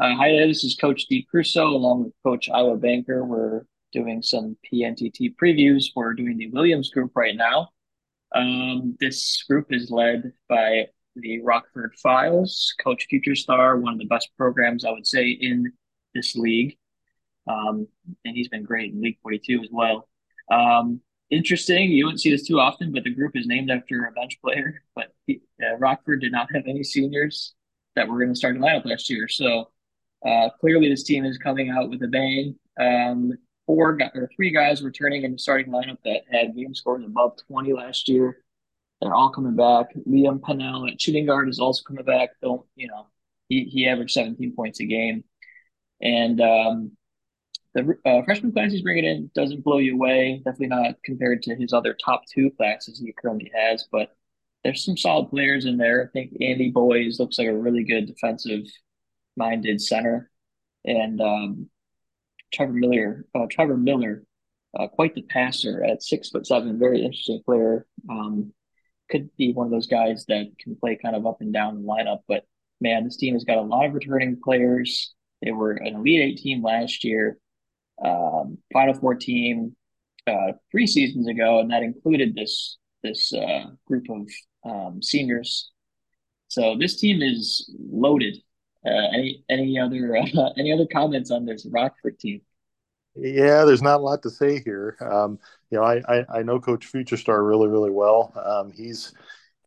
Uh, hi, this is Coach D. Crusoe along with Coach Iowa Banker. We're doing some PNTT previews. We're doing the Williams group right now. Um, this group is led by the Rockford Files, Coach Future Star, one of the best programs I would say in this league. Um, and he's been great in League 42 as well. Um, interesting, you wouldn't see this too often, but the group is named after a bench player. But he, uh, Rockford did not have any seniors that were going to start the lineup last year. So uh, clearly, this team is coming out with a bang. Um, four or three guys returning in the starting lineup that had game scores above 20 last year. They're all coming back. Liam Pennell at shooting guard is also coming back. Don't you know? He he averaged 17 points a game, and um, the uh, freshman class he's bringing in doesn't blow you away. Definitely not compared to his other top two classes he currently has, but there's some solid players in there. I think Andy Boys looks like a really good defensive minded center, and um, Trevor Miller. Uh, Trevor Miller, uh, quite the passer at six foot seven, very interesting player. Um, could be one of those guys that can play kind of up and down the lineup. But man, this team has got a lot of returning players. They were an Elite Eight team last year, um, Final Four team uh, three seasons ago, and that included this this uh, group of um, seniors. So this team is loaded any any other uh, any other comments on this Rockford team? Yeah, there's not a lot to say here. Um, you know, I, I, I know Coach Future Star really really well. Um, he's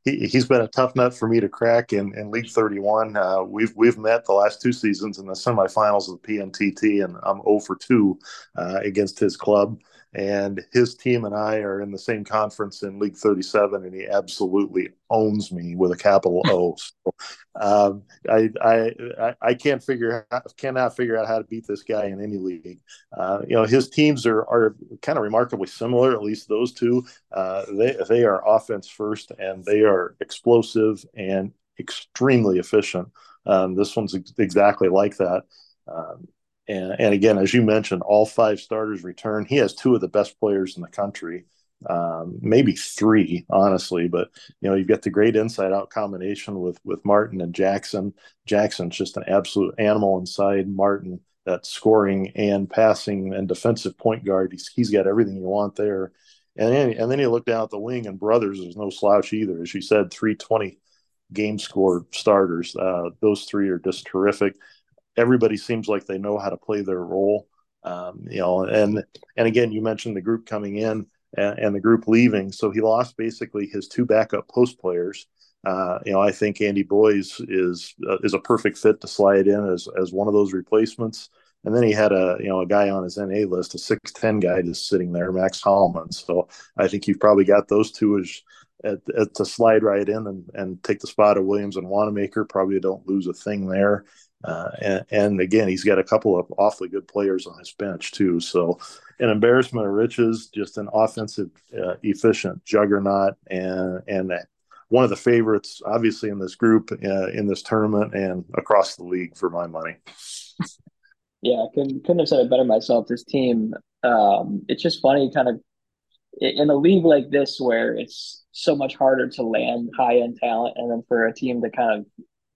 he, he's been a tough nut for me to crack in, in League 31. Uh, we've we've met the last two seasons in the semifinals of the PNTT, and I'm 0 for 2 uh, against his club and his team and I are in the same conference in League 37, and he absolutely owns me with a capital O. So, um, I, I I can't figure out, cannot figure out how to beat this guy in any league. Uh, you know, his teams are are kind of remarkably similar. At least those two, uh, they they are offense first, and they are explosive and extremely efficient. Um, this one's ex- exactly like that. Um, and, and again, as you mentioned, all five starters return. He has two of the best players in the country, um, maybe three, honestly. But you know, you've got the great inside-out combination with with Martin and Jackson. Jackson's just an absolute animal inside. Martin, that scoring and passing and defensive point guard. He's he's got everything you want there. And then, and then you look down at the wing, and Brothers is no slouch either. As you said, 320 game score starters. Uh, those three are just terrific everybody seems like they know how to play their role. Um, you know, and and again, you mentioned the group coming in and, and, the group leaving, so he lost basically his two backup post players. Uh, you know, I think Andy Boys is uh, is a perfect fit to slide in as as one of those replacements. And then he had a you know a guy on his NA list, a six ten guy just sitting there, Max Holloman. So I think you've probably got those two as at, at, to slide right in and, and take the spot of Williams and Wanamaker. Probably don't lose a thing there. Uh, and, and, again, he's got a couple of awfully good players on his bench too. So, an embarrassment of riches, just an offensive, uh, efficient juggernaut, and and one of the favorites, obviously, in this group, uh, in this tournament, and across the league for my money. Yeah, couldn't couldn't have said it better myself. This team, um, it's just funny, kind of in a league like this where it's so much harder to land high end talent, and then for a team to kind of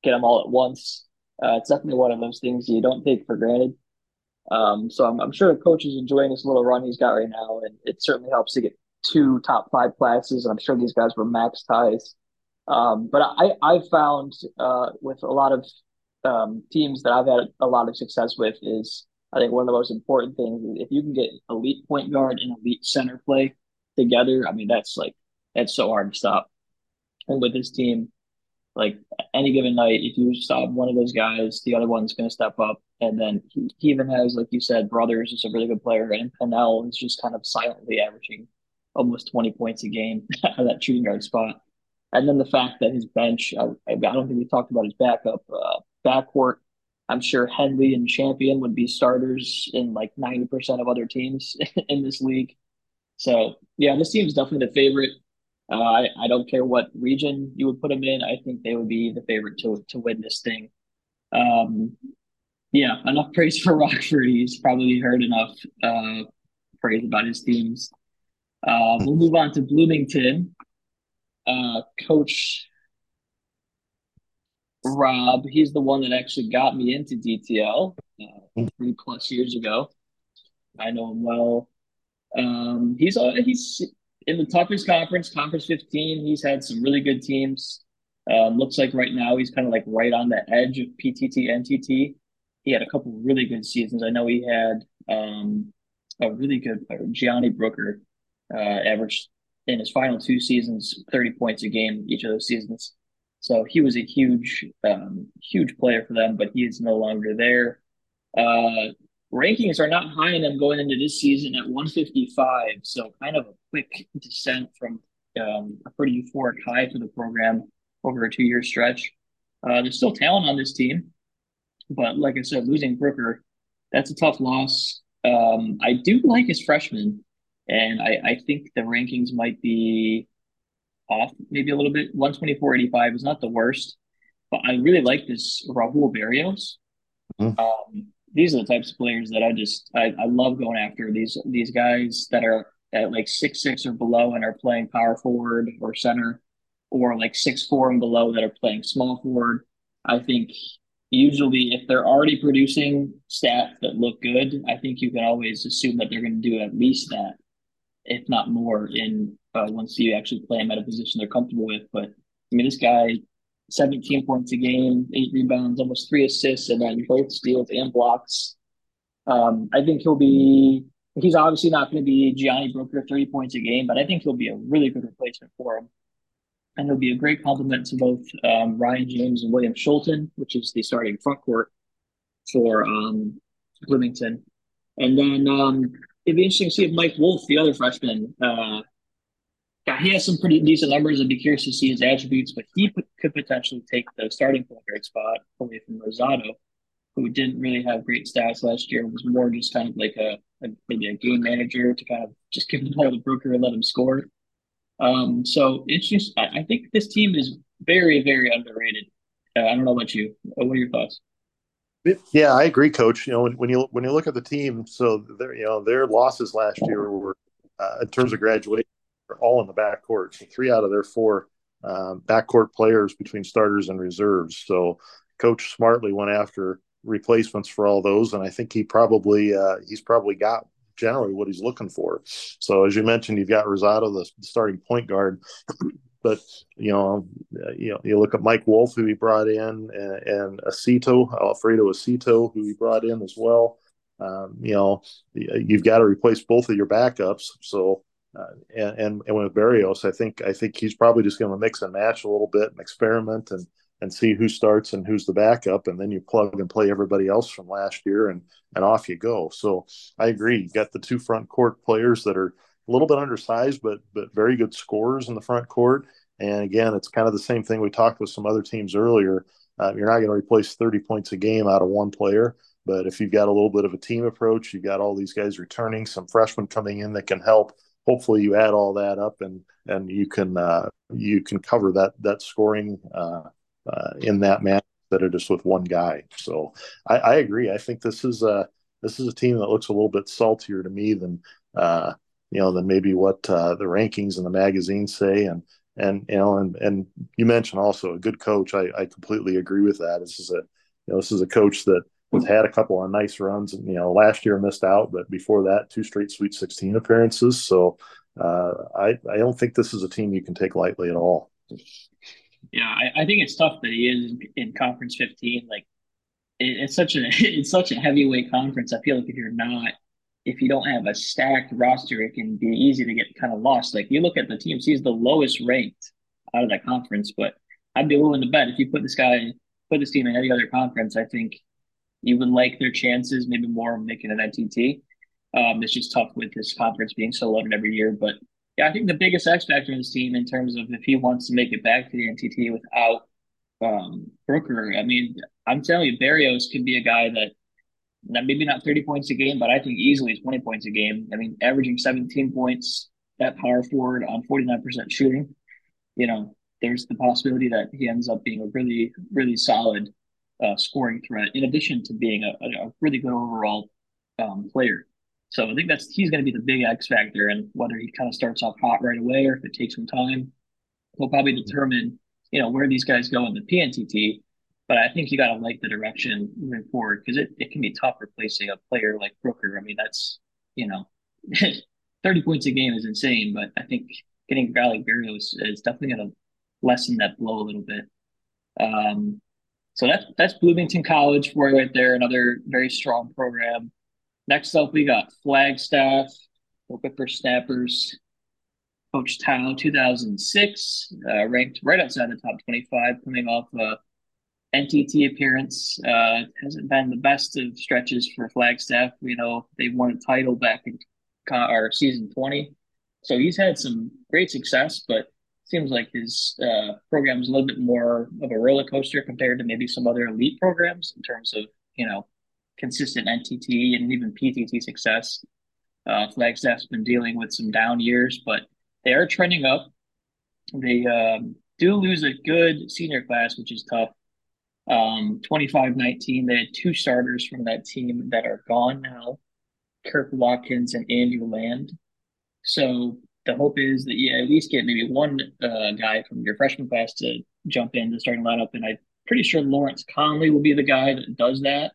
get them all at once uh, it's definitely one of those things you don't take for granted. Um, so I'm, I'm sure the coach is enjoying this little run he's got right now, and it certainly helps to get two top five classes. And I'm sure these guys were max ties. Um, but I I found uh, with a lot of um, teams that I've had a lot of success with is I think one of the most important things is if you can get elite point guard and elite center play together. I mean that's like that's so hard to stop. And with this team, like any given night, if you stop one of those guys, the other one's going to step up. And then he, he, even has, like you said, Brothers is a really good player, and Pennell is just kind of silently averaging almost 20 points a game at that shooting guard spot. And then the fact that his bench, I, I don't think we talked about his backup uh, backcourt. I'm sure Henley and Champion would be starters in like 90% of other teams in this league. So, yeah, this team is definitely the favorite. Uh, I, I don't care what region you would put them in. I think they would be the favorite to to win this thing. Um, yeah, enough praise for Rockford. He's probably heard enough uh, praise about his teams. Uh, we'll move on to Bloomington. Uh, Coach Rob. He's the one that actually got me into DTL uh, three plus years ago. I know him well. Um, he's uh, he's in the toughest conference, Conference 15. He's had some really good teams. Um, looks like right now he's kind of like right on the edge of PTT NTT. He had a couple really good seasons. I know he had um, a really good player, Gianni Brooker, uh, averaged in his final two seasons 30 points a game each of those seasons. So he was a huge, um, huge player for them, but he is no longer there. Uh, rankings are not high enough going into this season at 155. So kind of a quick descent from um, a pretty euphoric high for the program over a two year stretch. Uh, there's still talent on this team, but like I said, losing Brooker, that's a tough loss. Um, I do like his freshman, and I, I think the rankings might be off maybe a little bit. 124.85 is not the worst, but I really like this Raul Berrios. Mm-hmm. Um, these are the types of players that I just I, I love going after these these guys that are at like six six or below and are playing power forward or center, or like six four and below that are playing small forward. I think usually if they're already producing stats that look good, I think you can always assume that they're going to do at least that, if not more, in uh, once you actually play them at a position they're comfortable with. But I mean, this guy 17 points a game, eight rebounds, almost three assists, and then both steals and blocks. Um, I think he'll be. He's obviously not going to be Gianni Brooker 30 points a game, but I think he'll be a really good replacement for him. And he'll be a great complement to both um, Ryan James and William Schulten, which is the starting front court for um, Bloomington. And then um, it'd be interesting to see if Mike Wolf, the other freshman, uh, yeah, he has some pretty decent numbers. I'd be curious to see his attributes, but he could potentially take the starting point guard spot away from Rosado, who didn't really have great stats last year. Was more just kind of like a, a maybe a game manager to kind of just give the ball to Brooker and let him score. Um, so it's just I, I think this team is very very underrated. Uh, I don't know about you. What are your thoughts? Yeah, I agree, Coach. You know, when, when you when you look at the team, so their you know their losses last year were uh, in terms of graduation all in the backcourt. So three out of their four um, backcourt players between starters and reserves. So Coach smartly went after replacements for all those, and I think he probably uh, he's probably got generally what he's looking for. So as you mentioned, you've got Rosado, the starting point guard. but you know, you know, you look at Mike Wolf, who he brought in, and, and Alfredo Acito, who he brought in as well. Um, you know, you've got to replace both of your backups. So uh, and, and, with Barrios, I think I think he's probably just going to mix and match a little bit and experiment and and see who starts and who's the backup, and then you plug and play everybody else from last year, and and off you go. So I agree. You got the two front court players that are a little bit undersized, but but very good scorers in the front court. And again, it's kind of the same thing we talked with some other teams earlier. Uh, you're not going to replace 30 points a game out of one player, but if you've got a little bit of a team approach, you've got all these guys returning, some freshmen coming in that can help hopefully you add all that up and and you can uh, you can cover that that scoring uh, uh, in that match that are just with one guy. So I, I, agree. I think this is a this is a team that looks a little bit saltier to me than uh, you know than maybe what uh, the rankings and the magazines say. And and you know and and you mentioned also a good coach. I, I completely agree with that. This is a you know this is a coach that has had a couple of nice runs. And, you know, last year missed out, but before that, two straight Sweet 16 appearances. So uh, I, I don't think this is a team you can take lightly at all. Yeah, I, I think it's tough that he is in Conference 15. Like, it, it's such a it's such a heavyweight conference. I feel like if you're not if you don't have a stacked roster, it can be easy to get kind of lost. Like you look at the teams, he's the lowest ranked out of that conference, but I'd be willing to bet if you put this guy, put this team in any other conference, I think you would like their chances maybe more of making an NTT. Um, it's just tough with this conference being so loaded every year. But yeah, I think the biggest X factor in this team in terms of if he wants to make it back to the NTT without um, Brooker, I mean, I'm telling you, Barrios could be a guy that maybe not 30 points a game, but I think easily 20 points a game. I mean, averaging 17 points at power forward on 49% shooting. You know, there's the possibility that he ends up being a really, really solid uh, scoring threat, in addition to being a, a really good overall um, player. So I think that's he's going to be the big X factor, and whether he kind of starts off hot right away or if it takes some time, will probably determine you know where these guys go in the PNTT. but I think you got to like the direction moving forward because it, it can be tough replacing a player like Brooker. I mean, that's, you know, 30 points a game is insane, but I think getting Valley Berrios is definitely going to lessen that blow a little bit. Um, so that's that's Bloomington College for right there, another very strong program. Next up, we got Flagstaff, the Whippersnappers. Coach Tao, 2006, uh, ranked right outside the top 25, coming off a NTT appearance. Uh, hasn't been the best of stretches for Flagstaff. You know, they won a title back in our season 20. So he's had some great success, but seems like his uh, program is a little bit more of a roller coaster compared to maybe some other elite programs in terms of you know consistent NTT and even PTT success. Uh, Flagstaff's been dealing with some down years, but they are trending up. They um, do lose a good senior class, which is tough. Um, 25-19, they had two starters from that team that are gone now, Kirk Watkins and Andrew Land. So the hope is that you at least get maybe one uh, guy from your freshman class to jump in the starting lineup. And I'm pretty sure Lawrence Conley will be the guy that does that.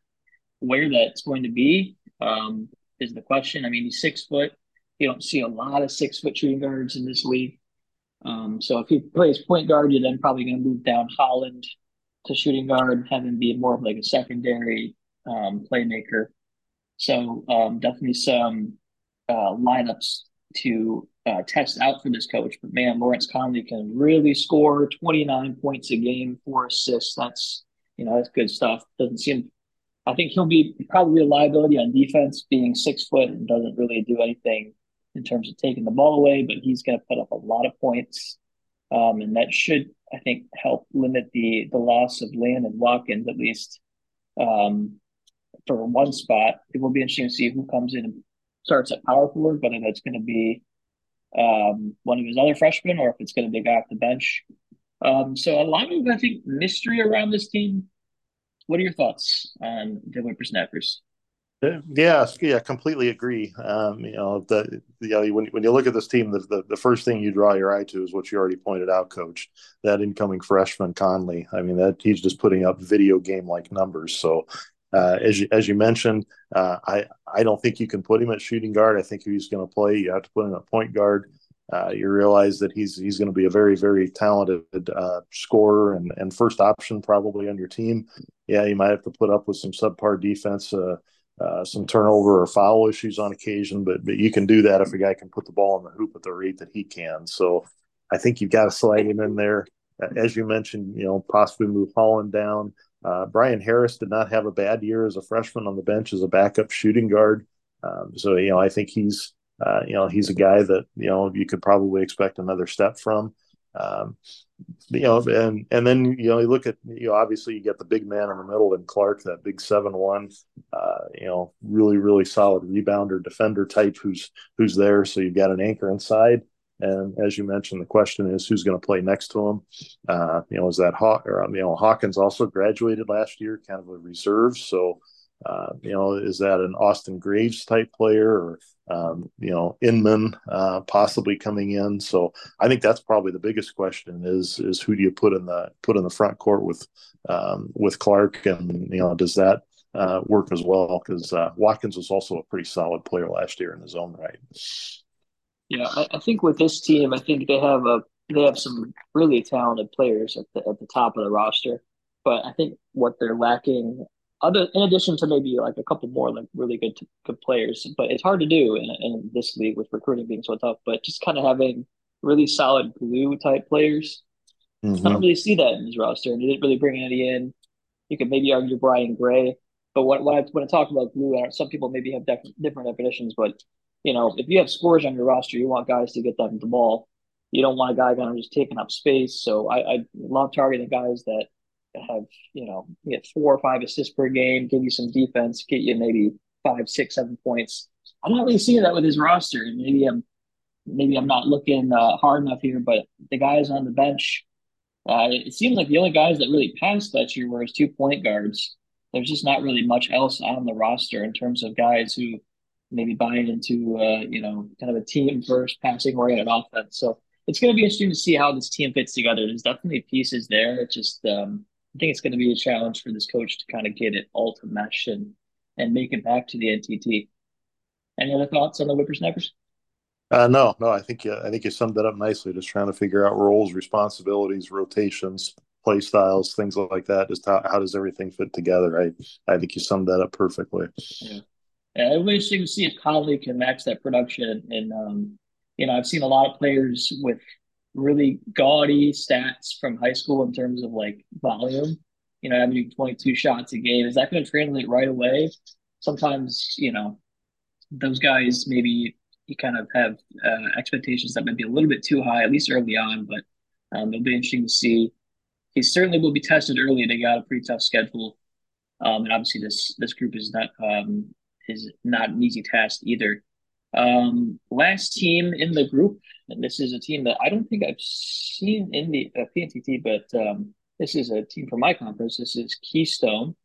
Where that's going to be um, is the question. I mean, he's six foot. You don't see a lot of six foot shooting guards in this league. Um, so if he plays point guard, you're then probably going to move down Holland to shooting guard, have him be more of like a secondary um, playmaker. So um, definitely some uh, lineups to uh, test out for this coach. But man, Lawrence Conley can really score 29 points a game, four assists. That's you know that's good stuff. Doesn't seem. I think he'll be probably a liability on defense, being six foot and doesn't really do anything in terms of taking the ball away. But he's going to put up a lot of points, um, and that should I think help limit the the loss of Land and Watkins at least um, for one spot. It will be interesting to see who comes in and starts at power forward, whether that's going to be um, one of his other freshmen or if it's going to be a guy off the bench. Um, so a lot of I think mystery around this team. What are your thoughts on the Whippersnappers? Yeah, yeah, completely agree. Um, you know, the know when when you look at this team, the, the, the first thing you draw your eye to is what you already pointed out, Coach. That incoming freshman Conley. I mean, that he's just putting up video game like numbers. So uh, as you as you mentioned, uh, I I don't think you can put him at shooting guard. I think he's going to play. You have to put him at point guard. Uh, you realize that he's he's going to be a very very talented uh, scorer and and first option probably on your team. Yeah, you might have to put up with some subpar defense, uh, some turnover or foul issues on occasion, but but you can do that if a guy can put the ball in the hoop at the rate that he can. So I think you've got to slide him in there. As you mentioned, you know, possibly move Holland down. Uh, Brian Harris did not have a bad year as a freshman on the bench as a backup shooting guard. Um, so you know, I think he's uh, you know he's a guy that you know you could probably expect another step from. Um, you know, and and then you know you look at you know obviously you get the big man in the middle and Clark, that big seven one, uh, you know, really really solid rebounder defender type who's who's there. So you've got an anchor inside. And as you mentioned, the question is who's going to play next to him. Uh, you know, is that or, you know Hawkins also graduated last year, kind of a reserve. So, uh, you know, is that an Austin Graves type player or um, you know Inman uh, possibly coming in? So I think that's probably the biggest question is is who do you put in the put in the front court with um, with Clark and you know does that uh, work as well because uh, Watkins was also a pretty solid player last year in his own right. Yeah, I, I, think with this team, I think they have a they have some really talented players at the at the top of the roster. But I think what they're lacking, other in addition to maybe like a couple more like really good good players, but it's hard to do in, in this league with recruiting being so tough. But just kind of having really solid glue type players. Mm-hmm. I don't really see that in his roster, and he didn't really bring any in. You could maybe argue Brian Gray, but when, when I when I talk about glue, some people maybe have different different definitions, but you know, if you have scores on your roster, you want guys to get them the ball. You don't want a guy kind of just taking up space. So I, I love targeting guys that have, you know, get four or five assists per game, give you some defense, get you maybe five, six, seven points. I'm not really seeing that with his roster. Maybe I'm maybe I'm not looking uh, hard enough here, but the guys on the bench, uh, it seems like the only guys that really passed that year were his two point guards. There's just not really much else on the roster in terms of guys who maybe buying into uh, you know kind of a team first passing oriented offense. So it's going to be interesting to see how this team fits together. There's definitely pieces there. It's just um, I think it's going to be a challenge for this coach to kind of get it all to mesh and and make it back to the NTT. Any other thoughts on the whippersnappers? Uh, no, no. I think you, I think you summed that up nicely. Just trying to figure out roles, responsibilities, rotations, play styles, things like that. Just how, how does everything fit together? I I think you summed that up perfectly. Yeah, it'll be interesting to see if Conley can match that production. And um, you know, I've seen a lot of players with really gaudy stats from high school in terms of like volume. You know, having 22 shots a game is that going to translate right away? Sometimes, you know, those guys maybe you kind of have uh, expectations that might be a little bit too high, at least early on. But um, it'll be interesting to see. He certainly will be tested early. They got a pretty tough schedule, um, and obviously this this group is not um, is not an easy task either. Um, last team in the group, and this is a team that I don't think I've seen in the uh, PNTT, but um, this is a team from my conference. This is Keystone.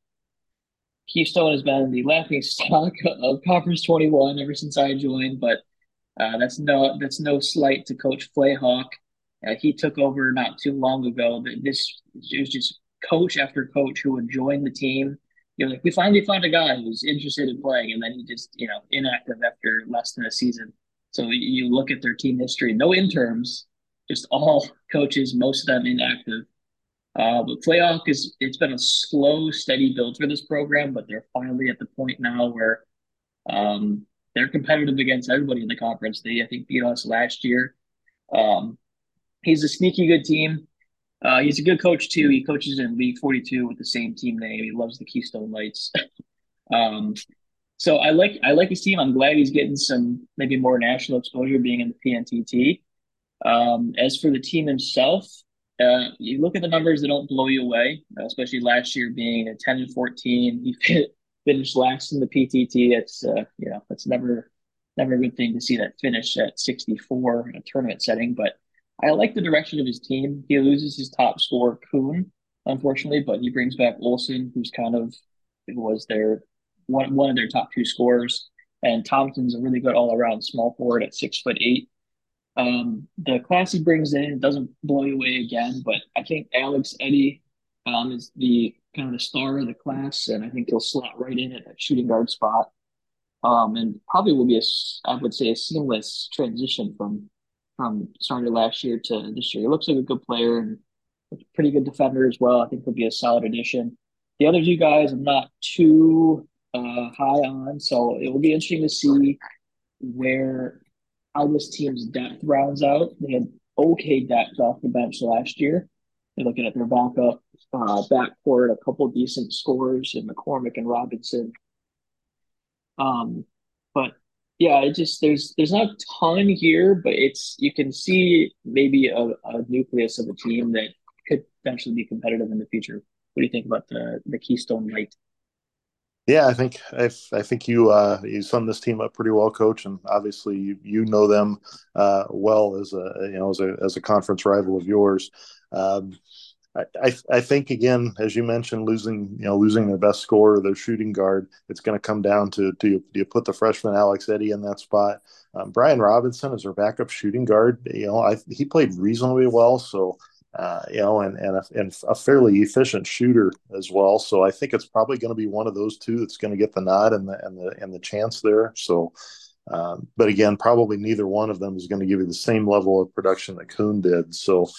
Keystone has been the laughing stock of Conference 21 ever since I joined, but uh, that's no that's no slight to Coach Flayhawk. Uh, he took over not too long ago. This it was just coach after coach who would join the team. You know, like we finally found a guy who's interested in playing, and then he just you know inactive after less than a season. So you look at their team history, no interns, just all coaches, most of them inactive. Uh, but Flayhawk is it's been a slow, steady build for this program, but they're finally at the point now where um, they're competitive against everybody in the conference. They I think beat us last year. Um, he's a sneaky good team. Uh, he's a good coach too. He coaches in League 42 with the same team name. He loves the Keystone Lights. um, so I like I like his team. I'm glad he's getting some maybe more national exposure being in the PNTT. Um, as for the team himself, uh, you look at the numbers; they don't blow you away. Uh, especially last year being a 10 and 14. He finished last in the PTT. It's uh, you know that's never never a good thing to see that finish at 64 in a tournament setting. But I like the direction of his team. He loses his top scorer Kuhn, unfortunately, but he brings back Olson, who's kind of was their one one of their top two scorers. And Thompson's a really good all around small forward at six foot eight. Um, the class he brings in doesn't blow you away again, but I think Alex Eddy um, is the kind of the star of the class, and I think he'll slot right in at that shooting guard spot. Um, and probably will be a, I would say, a seamless transition from from starting last year to this year. He looks like a good player and a pretty good defender as well. I think he'll be a solid addition. The other two guys, I'm not too uh, high on, so it will be interesting to see where how this team's depth rounds out. They had okay depth off the bench last year. They're looking at their backup uh, backcourt, a couple decent scores in McCormick and Robinson. Um, but yeah, it just there's there's not a ton here, but it's you can see maybe a, a nucleus of a team that could potentially be competitive in the future. What do you think about the the Keystone Light? Yeah, I think I, I think you uh, you summed this team up pretty well, coach, and obviously you, you know them uh, well as a you know as a as a conference rival of yours. Um, I, I think again, as you mentioned, losing you know losing their best scorer, their shooting guard, it's going to come down to do you, do you put the freshman Alex Eddy in that spot? Um, Brian Robinson is our backup shooting guard. You know, I, he played reasonably well, so uh, you know, and and a, and a, fairly efficient shooter as well. So I think it's probably going to be one of those two that's going to get the nod and the and the and the chance there. So, um, but again, probably neither one of them is going to give you the same level of production that Kuhn did. So,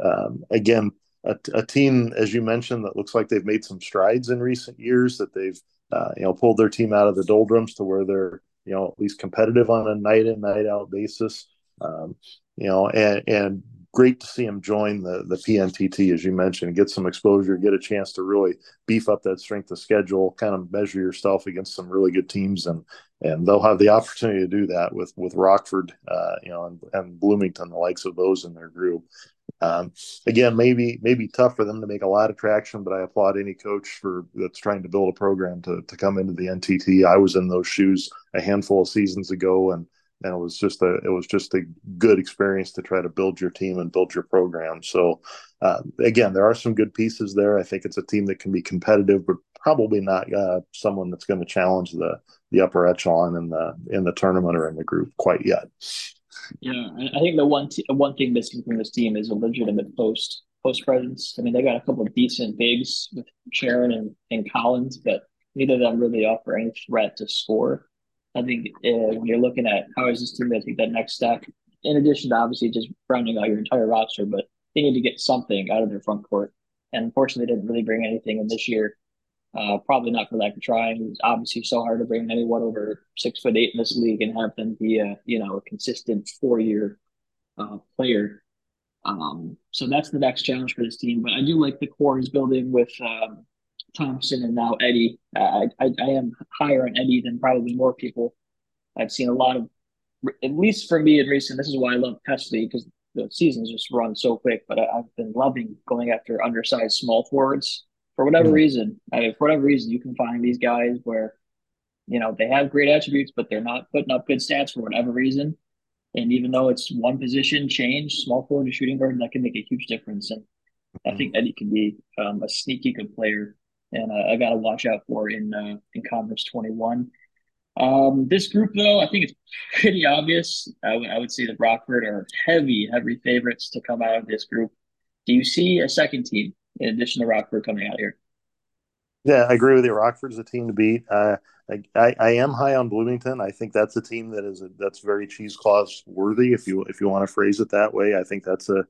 um, again, a, a, team as you mentioned that looks like they've made some strides in recent years. That they've uh, you know pulled their team out of the doldrums to where they're you know at least competitive on a night in night out basis. Um, you know, and and great to see him join the the PNTT as you mentioned, get some exposure, get a chance to really beef up that strength of schedule, kind of measure yourself against some really good teams, and and they'll have the opportunity to do that with with Rockford, uh, you know, and, and Bloomington, the likes of those in their group. Um, again, maybe maybe tough for them to make a lot of traction, but I applaud any coach for that's trying to build a program to to come into the NTT. I was in those shoes a handful of seasons ago, and and it was just a it was just a good experience to try to build your team and build your program. So uh, again, there are some good pieces there. I think it's a team that can be competitive, but probably not uh, someone that's going to challenge the the upper echelon in the in the tournament or in the group quite yet. Yeah, I think the one t- one thing missing from this team is a legitimate post post presence. I mean, they got a couple of decent bigs with Sharon and, and Collins, but neither of them really offer any threat to score. I think uh, when you're looking at how is this team going to take that next step, in addition to obviously just rounding out your entire roster, but they need to get something out of their front court. And unfortunately, didn't really bring anything in this year. Uh, probably not for lack of trying. It's obviously so hard to bring anyone over six foot eight in this league and have them be a you know a consistent four year uh, player. Um, so that's the next challenge for this team. But I do like the core is building with um, Thompson and now Eddie. I, I, I am higher on Eddie than probably more people. I've seen a lot of, at least for me in recent. This is why I love Pesley because the seasons just run so quick. But I, have been loving going after undersized small forwards for whatever mm-hmm. reason. I, mean, for whatever reason, you can find these guys where, you know, they have great attributes, but they're not putting up good stats for whatever reason. And even though it's one position change, small forward to shooting guard, that can make a huge difference. And I think Eddie can be um, a sneaky good player, and uh, I got to watch out for in uh, in Conference 21. Um, this group, though, I think it's pretty obvious. I, w- I would say that Rockford are heavy, heavy favorites to come out of this group. Do you see a second team in addition to Rockford coming out here? Yeah, I agree with you. Rockford's a team to beat. Uh, I, I, am high on Bloomington. I think that's a team that is a, that's very cheesecloth worthy, if you if you want to phrase it that way. I think that's a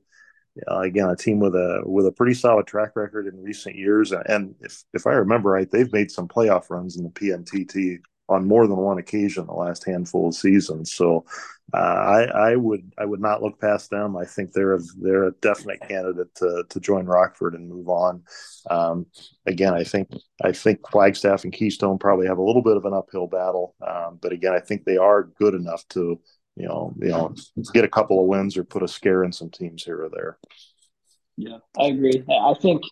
uh, again a team with a with a pretty solid track record in recent years, and if if I remember right, they've made some playoff runs in the PNTT on more than one occasion the last handful of seasons. So uh, I, I would I would not look past them. I think they're a, they're a definite candidate to, to join Rockford and move on. Um, again, I think I think Flagstaff and Keystone probably have a little bit of an uphill battle, um, but again, I think they are good enough to you know you know get a couple of wins or put a scare in some teams here or there. Yeah, I agree. I think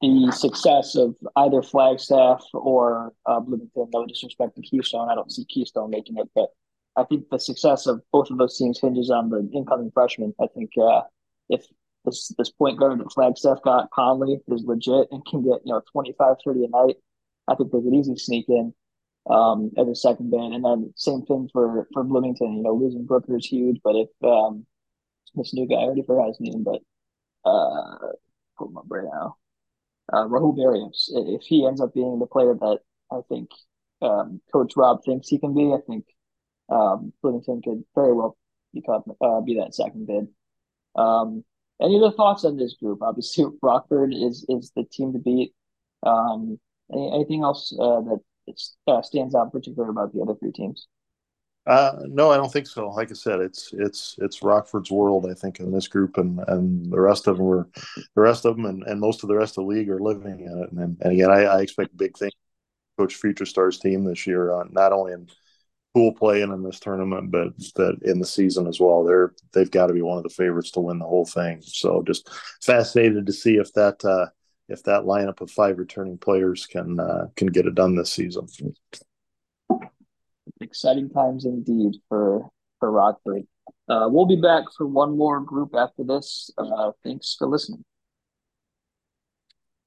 the success of either Flagstaff or uh, Bloomington. No disrespect to Keystone, I don't see Keystone making it, but I think the success of both of those teams hinges on the incoming freshmen. I think uh, if this this point guard that Flagstaff got, Conley, is legit and can get you know 25, 30 a night, I think they could easily sneak in um, as a second band. And then same thing for for Bloomington. You know, losing Brooker is huge, but if um, this new guy, I already forgot his name, but uh, pull him up right now uh, Rahul Barrios. If he ends up being the player that I think um, Coach Rob thinks he can be, I think um, Bloomington could very well become uh, be that second bid. Um, any other thoughts on this group? Obviously, Rockford is is the team to beat. Um, any, anything else uh, that uh, stands out particular about the other three teams? Uh, no, I don't think so. Like I said, it's it's it's Rockford's world. I think in this group, and and the rest of them were the rest of them, and, and most of the rest of the league are living in it. And and again, I, I expect big things. Coach Future Stars team this year, uh, not only in pool playing in this tournament, but that in the season as well. They're they've got to be one of the favorites to win the whole thing. So just fascinated to see if that uh, if that lineup of five returning players can uh, can get it done this season exciting times indeed for for Rockford. Uh, we'll be back for one more group after this. Uh, thanks for listening.